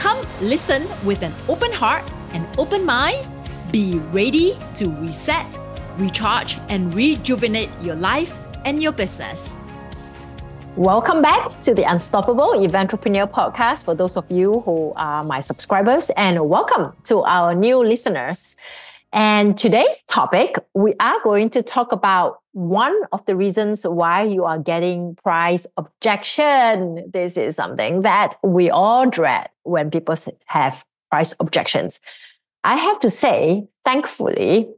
Come listen with an open heart and open mind. Be ready to reset, recharge, and rejuvenate your life and your business. Welcome back to the Unstoppable Eventrepreneur podcast for those of you who are my subscribers, and welcome to our new listeners. And today's topic, we are going to talk about one of the reasons why you are getting price objection. This is something that we all dread when people have price objections. I have to say, thankfully,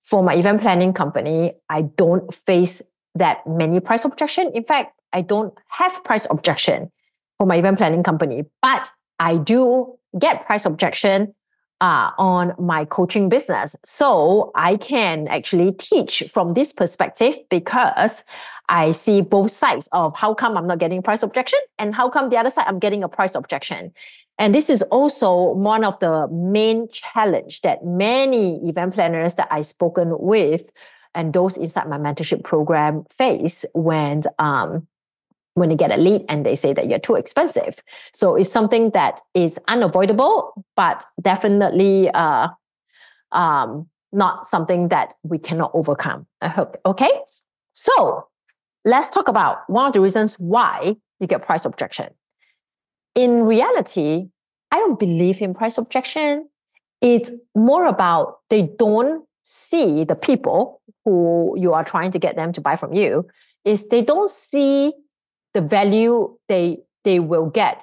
for my event planning company, I don't face that many price objection. In fact, I don't have price objection for my event planning company, but I do get price objection uh, on my coaching business. So I can actually teach from this perspective because I see both sides of how come I'm not getting price objection and how come the other side I'm getting a price objection. And this is also one of the main challenge that many event planners that I've spoken with and those inside my mentorship program face when um, when they get a lead and they say that you're too expensive. So it's something that is unavoidable, but definitely uh, um, not something that we cannot overcome. Okay. So let's talk about one of the reasons why you get price objection. In reality, I don't believe in price objection. It's more about they don't see the people who you are trying to get them to buy from you is they don't see the value they they will get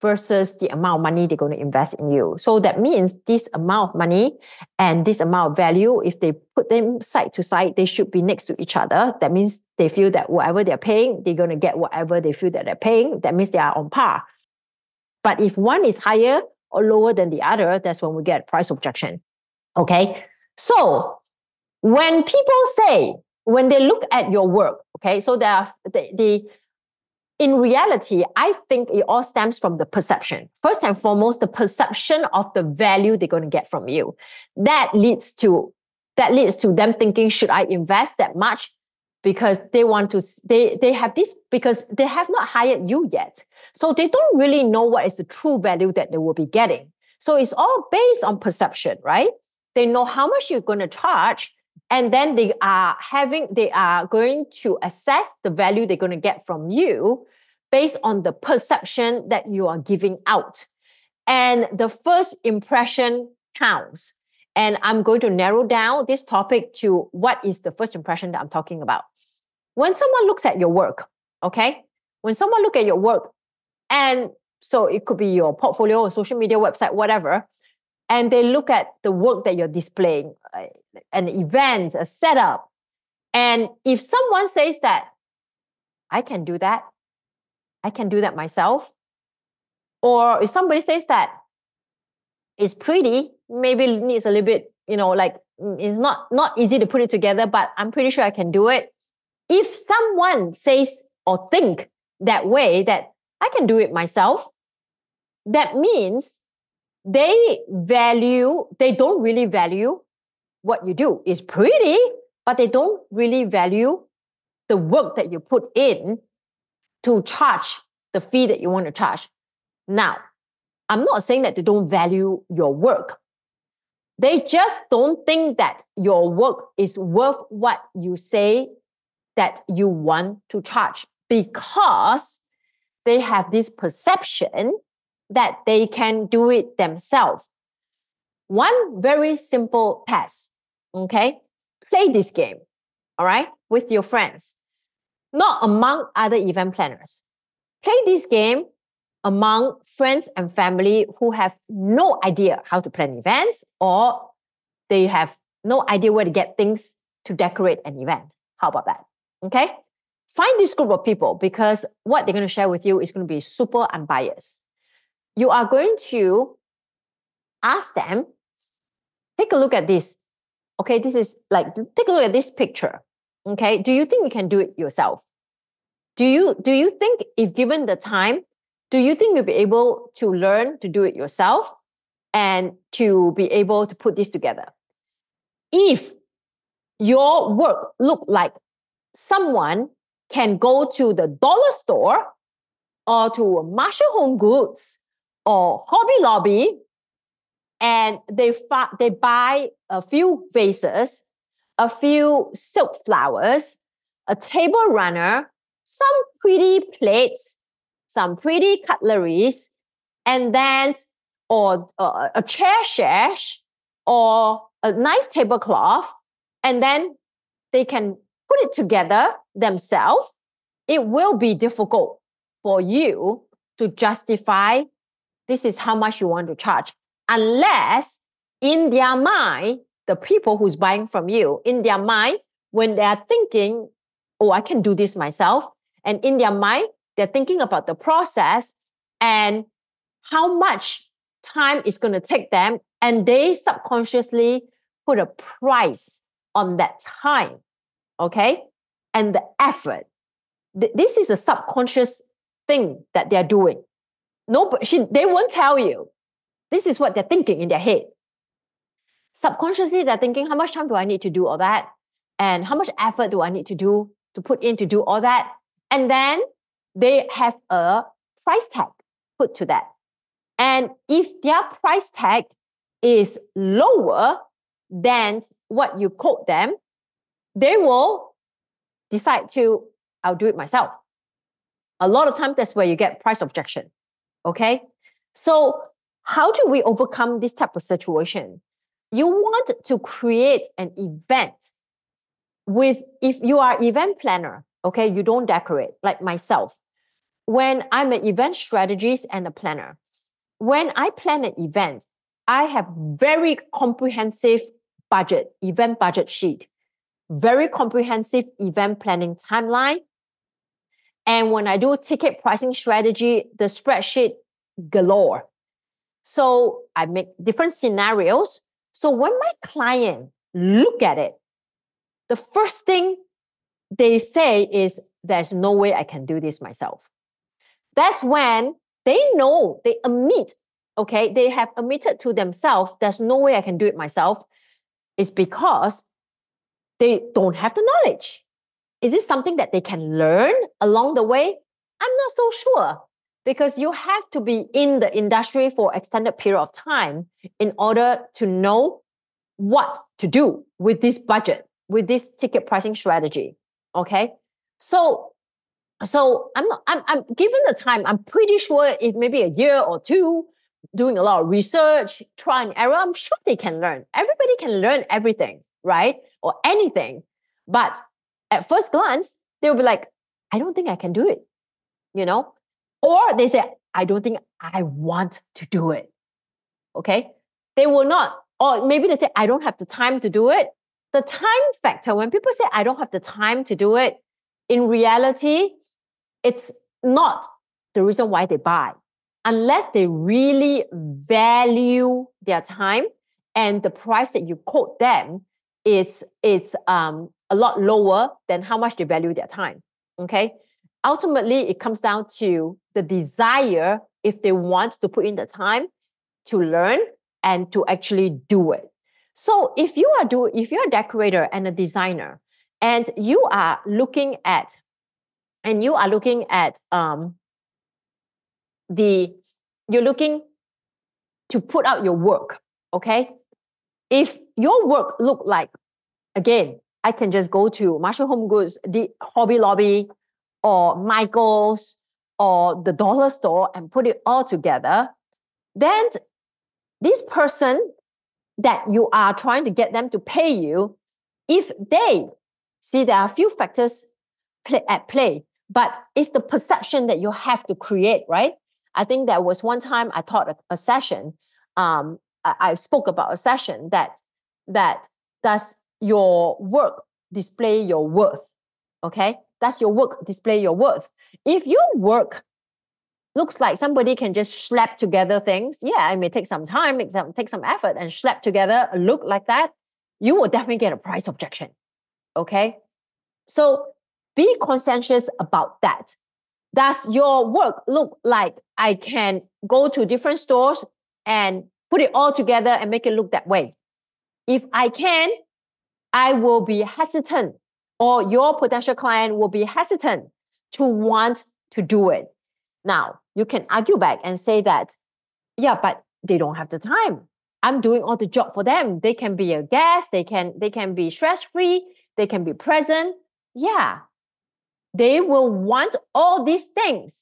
versus the amount of money they're going to invest in you. So that means this amount of money and this amount of value, if they put them side to side, they should be next to each other. That means they feel that whatever they're paying, they're going to get whatever they feel that they're paying. That means they are on par. But if one is higher or lower than the other, that's when we get price objection. Okay. So when people say, when they look at your work, okay, so there are the, the in reality, I think it all stems from the perception. First and foremost, the perception of the value they're going to get from you. That leads to that leads to them thinking, should I invest that much? Because they want to, they they have this because they have not hired you yet. So they don't really know what is the true value that they will be getting. So it's all based on perception, right? They know how much you're going to charge, and then they are having they are going to assess the value they're going to get from you based on the perception that you are giving out. And the first impression counts. And i'm going to narrow down this topic to what is the first impression that i'm talking about. When someone looks at your work okay? When someone look at your work and so it could be your portfolio or social media website whatever and they look at the work that you're displaying an event, a setup. And if someone says that, I can do that, I can do that myself. Or if somebody says that it's pretty, maybe needs a little bit, you know, like mm, it's not not easy to put it together, but I'm pretty sure I can do it. If someone says or think that way that I can do it myself, that means they value, they don't really value what you do is pretty, but they don't really value the work that you put in to charge the fee that you want to charge. Now, I'm not saying that they don't value your work. They just don't think that your work is worth what you say that you want to charge because they have this perception that they can do it themselves. One very simple test Okay. Play this game. All right. With your friends, not among other event planners. Play this game among friends and family who have no idea how to plan events or they have no idea where to get things to decorate an event. How about that? Okay. Find this group of people because what they're going to share with you is going to be super unbiased. You are going to ask them, take a look at this. Okay, this is like, take a look at this picture. Okay, do you think you can do it yourself? Do you do you think if given the time, do you think you'll be able to learn to do it yourself and to be able to put this together? If your work look like someone can go to the dollar store or to Marshall Home Goods or Hobby Lobby and they fa- they buy a few vases, a few silk flowers, a table runner, some pretty plates, some pretty cutleries, and then or uh, a chair sash or a nice tablecloth, and then they can put it together themselves. It will be difficult for you to justify this is how much you want to charge unless in their mind the people who's buying from you in their mind when they are thinking oh i can do this myself and in their mind they're thinking about the process and how much time is going to take them and they subconsciously put a price on that time okay? And the effort. This is a subconscious thing that they're doing. No she, they won't tell you this is what they're thinking in their head. Subconsciously they're thinking how much time do i need to do all that? And how much effort do i need to do to put in to do all that? And then they have a price tag put to that. And if their price tag is lower than what you quote them they will decide to i'll do it myself. A lot of times that's where you get price objection okay? So how do we overcome this type of situation? You want to create an event with if you are event planner okay you don't decorate like myself. When i'm an event strategist and a planner when i plan an event i have very comprehensive budget event budget sheet very comprehensive event planning timeline. And when i do ticket pricing strategy the spreadsheet galore so i make different scenarios so when my client look at it the first thing they say is there's no way I can do this myself. That's when they know, they admit, okay, they have admitted to themselves, there's no way I can do it myself. It's because they don't have the knowledge. Is it something that they can learn along the way? I'm not so sure because you have to be in the industry for extended period of time in order to know what to do with this budget, with this ticket pricing strategy. Okay. So so I'm I'm I'm given the time, I'm pretty sure if maybe a year or two, doing a lot of research, try and error, I'm sure they can learn. Everybody can learn everything, right? Or anything. But at first glance, they'll be like, I don't think I can do it. You know? Or they say, I don't think I want to do it. Okay. They will not, or maybe they say, I don't have the time to do it the time factor, when people say, I don't have the time to do it, in reality, it's not the reason why they buy. Unless they really value their time and the price that you quote them is, is um, a lot lower than how much they value their time. Okay. Ultimately, it comes down to the desire if they want to put in the time to learn and to actually do it. So if you are do if you're a decorator and a designer, and you are looking at, and you are looking at um, the you're looking to put out your work, okay? If your work look like, again, I can just go to Marshall Home Goods, the Hobby Lobby, or Michael's, or the dollar store and put it all together, then this person that you are trying to get them to pay you, if they see there are a few factors play, at play, but it's the perception that you have to create, right? I think there was one time I taught a, a session. Um, I, I spoke about a session that that does your work display your worth. Okay, does your work display your worth? If your work looks like somebody can just slap together things. Yeah, it may take some time, some, take some effort and slap together a look like that. You will definitely get a price objection. Okay. So be conscientious about that. Does your work look like I can go to different stores and put it all together and make it look that way? If I can, I will be hesitant, or your potential client will be hesitant to want to do it. Now, you can argue back and say that, yeah, but they don't have the time. I'm doing all the job for them. They can be a guest, they can they can be stress-free, they can be present. Yeah. They will want all these things.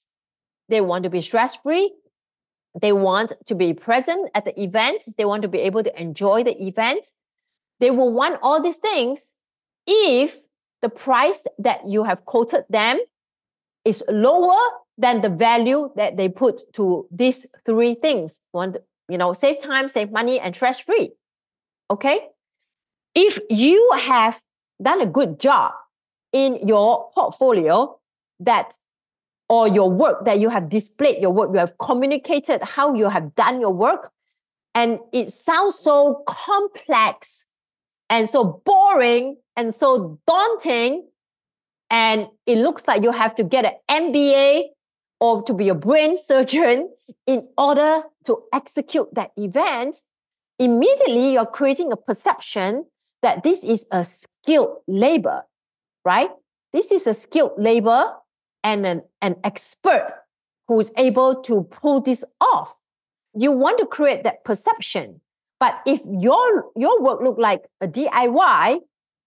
They want to be stress-free. They want to be present at the event. They want to be able to enjoy the event. They will want all these things if the price that you have quoted them is lower than the value that they put to these three things. One, you know, save time, save money, and trash free. Okay. If you have done a good job in your portfolio that or your work that you have displayed your work, you have communicated how you have done your work, and it sounds so complex and so boring and so daunting. And it looks like you have to get an MBA or to be a brain surgeon in order to execute that event. Immediately, you're creating a perception that this is a skilled labor, right? This is a skilled labor and an, an expert who is able to pull this off. You want to create that perception. But if your your work look like a DIY,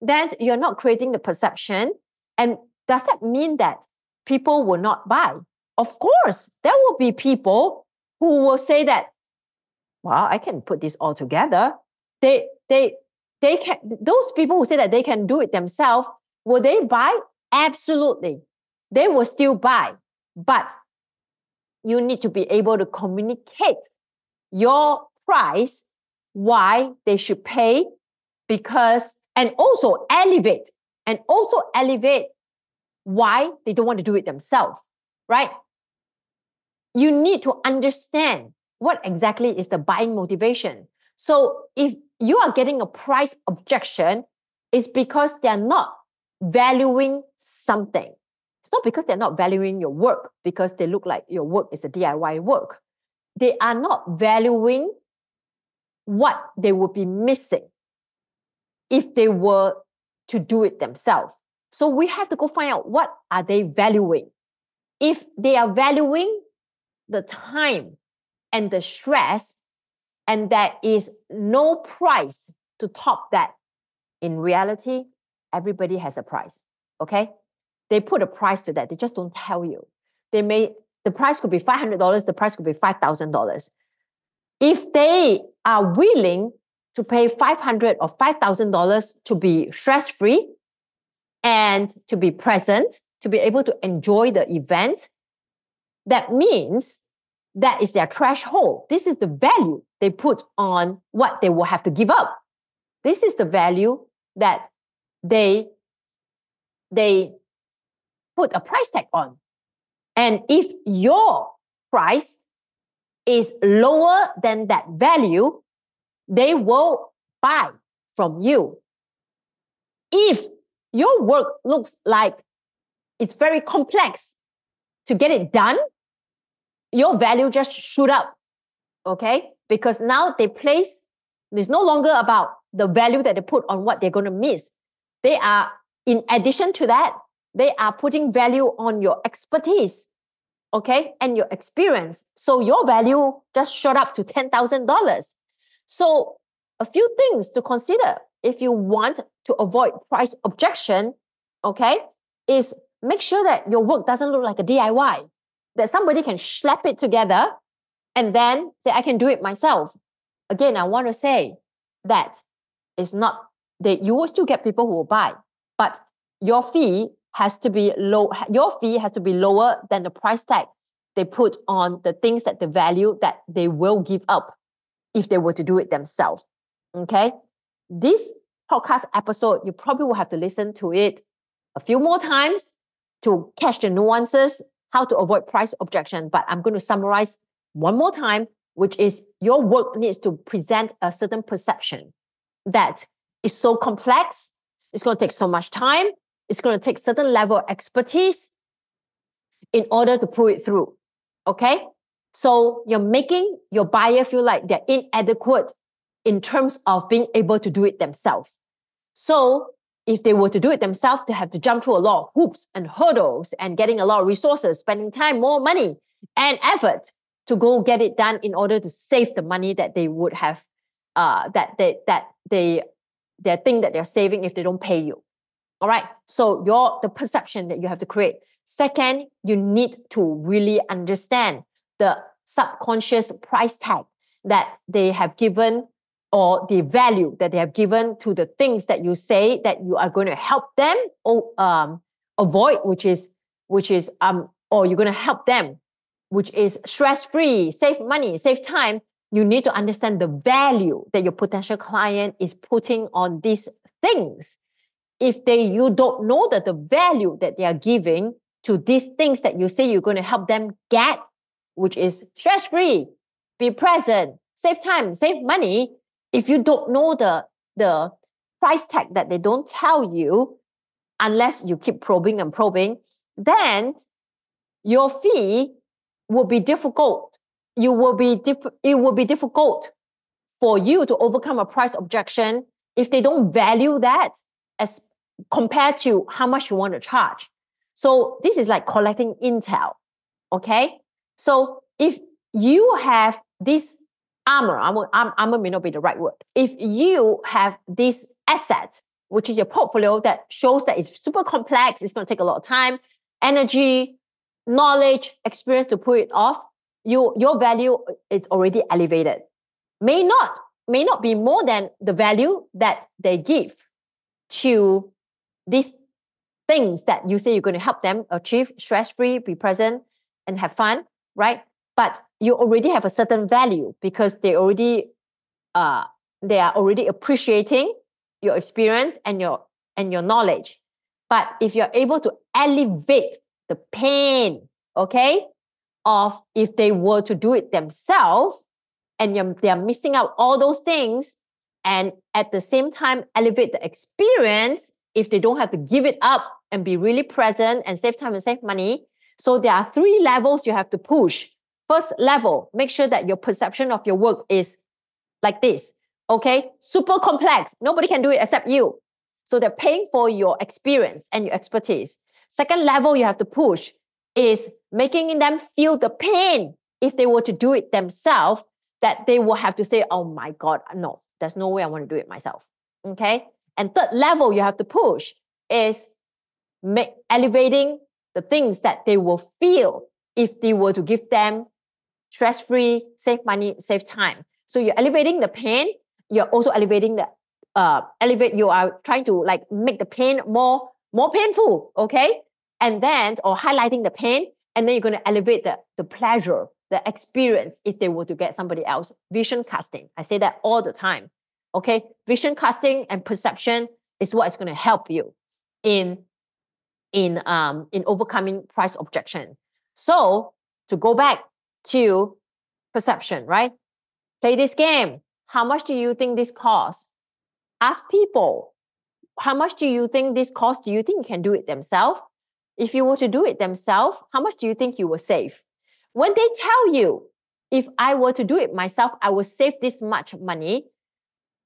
then you're not creating the perception. And does that mean that people will not buy? Of course, there will be people who will say that, well, I can put this all together. They they they can those people who say that they can do it themselves, will they buy? Absolutely. They will still buy. But you need to be able to communicate your price why they should pay because and also elevate and also elevate why they don't want to do it themselves right? You need to understand what exactly is the buying motivation. So if you are getting a price objection it's because they're not valuing something. It's not because they're not valuing your work because they look like your work is a diy work. They are not valuing what they would be missing if they were to do it themselves. So we have to go find out what are they valuing. If they are valuing the time and the stress, and there is no price to top that, in reality, everybody has a price. Okay? They put a price to that. They just don't tell you. They may the price could be $500, the price could be $5,000 if they are willing to pay 500 or $5,000 to be stress free and to be present, to be able to enjoy the event, that means that is their threshold. This is the value they put on what they will have to give up. This is the value that they, they put a price tag on. And if your price is lower than that value, they will buy from you. If your work looks like it's very complex to get it done, your value just shoot up. Okay? Because now they place, it's no longer about the value that they put on what they're going to miss. They are, in addition to that, they are putting value on your expertise okay, and your experience. So your value just shot up to $10,000. So a few things to consider if you want to avoid price objection, okay, is make sure that your work doesn't look like a DIY, that somebody can slap it together and then say, I can do it myself. Again, I want to say that it's not that you will still get people who will buy, but your fee has to be low your fee has to be lower than the price tag they put on the things that the value that they will give up if they were to do it themselves okay? This podcast episode you probably will have to listen to it a few more times to catch the nuances how to avoid price objection, but I'm going to summarize one more time, which is your work needs to present a certain perception that is so complex, it's going to take so much time, it's going to take certain level of expertise in order to pull it through. Okay? So you're making your buyer feel like they're inadequate in terms of being able to do it themselves. So if they were to do it themselves, they have to jump through a lot of hoops and hurdles and getting a lot of resources, spending time, more money and effort to go get it done in order to save the money that they would have, uh, that they that they their thing that they're saving if they don't pay you. All right. So your the perception that you have to create. Second, you need to really understand the subconscious price tag that they have given or the value that they have given to the things that you say that you are going to help them or um, avoid, which is which is um, or you're going to help them, which is stress free, save money, save time. You need to understand the value that your potential client is putting on these things. If they you don't know that the value that they are giving to these things that you say you're going to help them get, which is stress free, be present, save time, save money, if you don't know the the price tag that they don't tell you unless you keep probing and probing then your fee will be difficult. You will be diff- it will be difficult for you to overcome a price objection if they don't value that as compared to how much you want to charge so this is like collecting intel okay so if you have this armor, armor, armor may not be the right word. If you have this asset, which is your portfolio that shows that it's super complex, it's going to take a lot of time, energy, knowledge, experience to pull it off, you, your value is already elevated. May not, may not be more than the value that they give to these things that you say you're going to help them achieve stress-free, be present, and have fun, right? but you already have a certain value because they already uh they are already appreciating your experience and your and your knowledge but if you're able to elevate the pain okay of if they were to do it themselves and they're missing out all those things and at the same time elevate the experience if they don't have to give it up and be really present and save time and save money so there are three levels you have to push First level, make sure that your perception of your work is like this. Okay, super complex. Nobody can do it except you. So they're paying for your experience and your expertise. Second level you have to push is making them feel the pain if they were to do it themselves, that they will have to say, oh my God, no, there's no way I want to do it myself. Okay. And third level you have to push is make, elevating the things that they will feel if they were to give them stress free, save money, save time. So you're elevating the pain. You're also elevating the uh elevate. You are trying to like make the pain more more painful. Okay, and then or highlighting the pain, and then you're going to elevate the the pleasure, the experience. If they were to get somebody else, vision casting. I say that all the time. Okay, vision casting and perception is what is going to help you in in um in overcoming price objection. So to go back to perception, right? Play this game. How much do you think this costs? Ask people, how much do you think this costs? Do you think you can do it themselves? If you were to do it themselves, how much do you think you will save? When they tell you, if I were to do it myself, I will save this much money,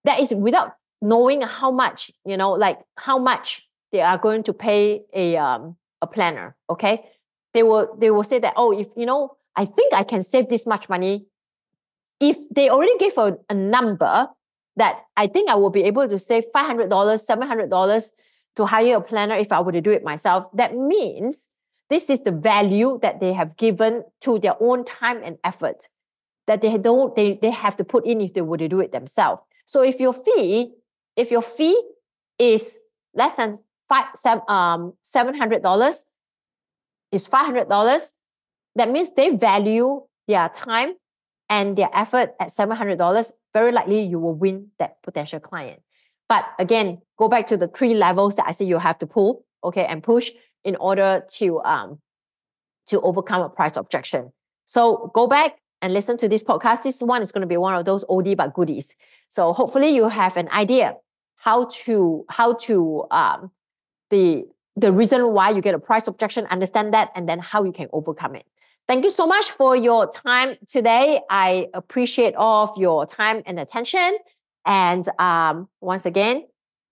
that is without knowing how much, you know, like how much they are going to pay a um, a planner. Okay. They will they will say that, oh, if you know, I think I can save this much money. If they already gave a, a number that I think I will be able to save $500, $700 to hire a planner if I were to do it myself, that means this is the value that they have given to their own time and effort that they don't they, they have to put in if they were to do it themselves. So if your fee, if your fee is less than five seven um seven hundred dollars, is five hundred dollars, that means they value their time and their effort at $700, very likely you will win that potential client. But again, go back to the three levels that I say you have to pull, okay, and push in order to um to overcome a price objection. So go back and listen to this podcast. This one is going to be one of those oldie but goodies. So hopefully you have an idea how to how to um, the the reason why you get a price objection, understand that, and then how you can overcome it. Thank you so much for your time today. I appreciate all of your time and attention. And um, once again,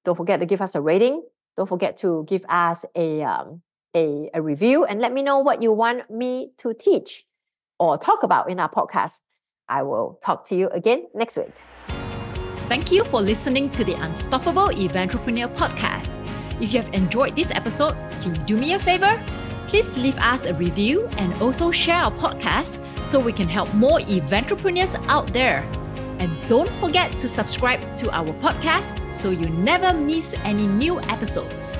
don't forget to give us a rating. Don't forget to give us a, um, a, a review and let me know what you want me to teach or talk about in our podcast. I will talk to you again next week. Thank you for listening to the Unstoppable Eventrepreneur podcast. If you have enjoyed this episode, can you do me a favor? Please leave us a review and also share our podcast so we can help more entrepreneurs out there. And don't forget to subscribe to our podcast so you never miss any new episodes.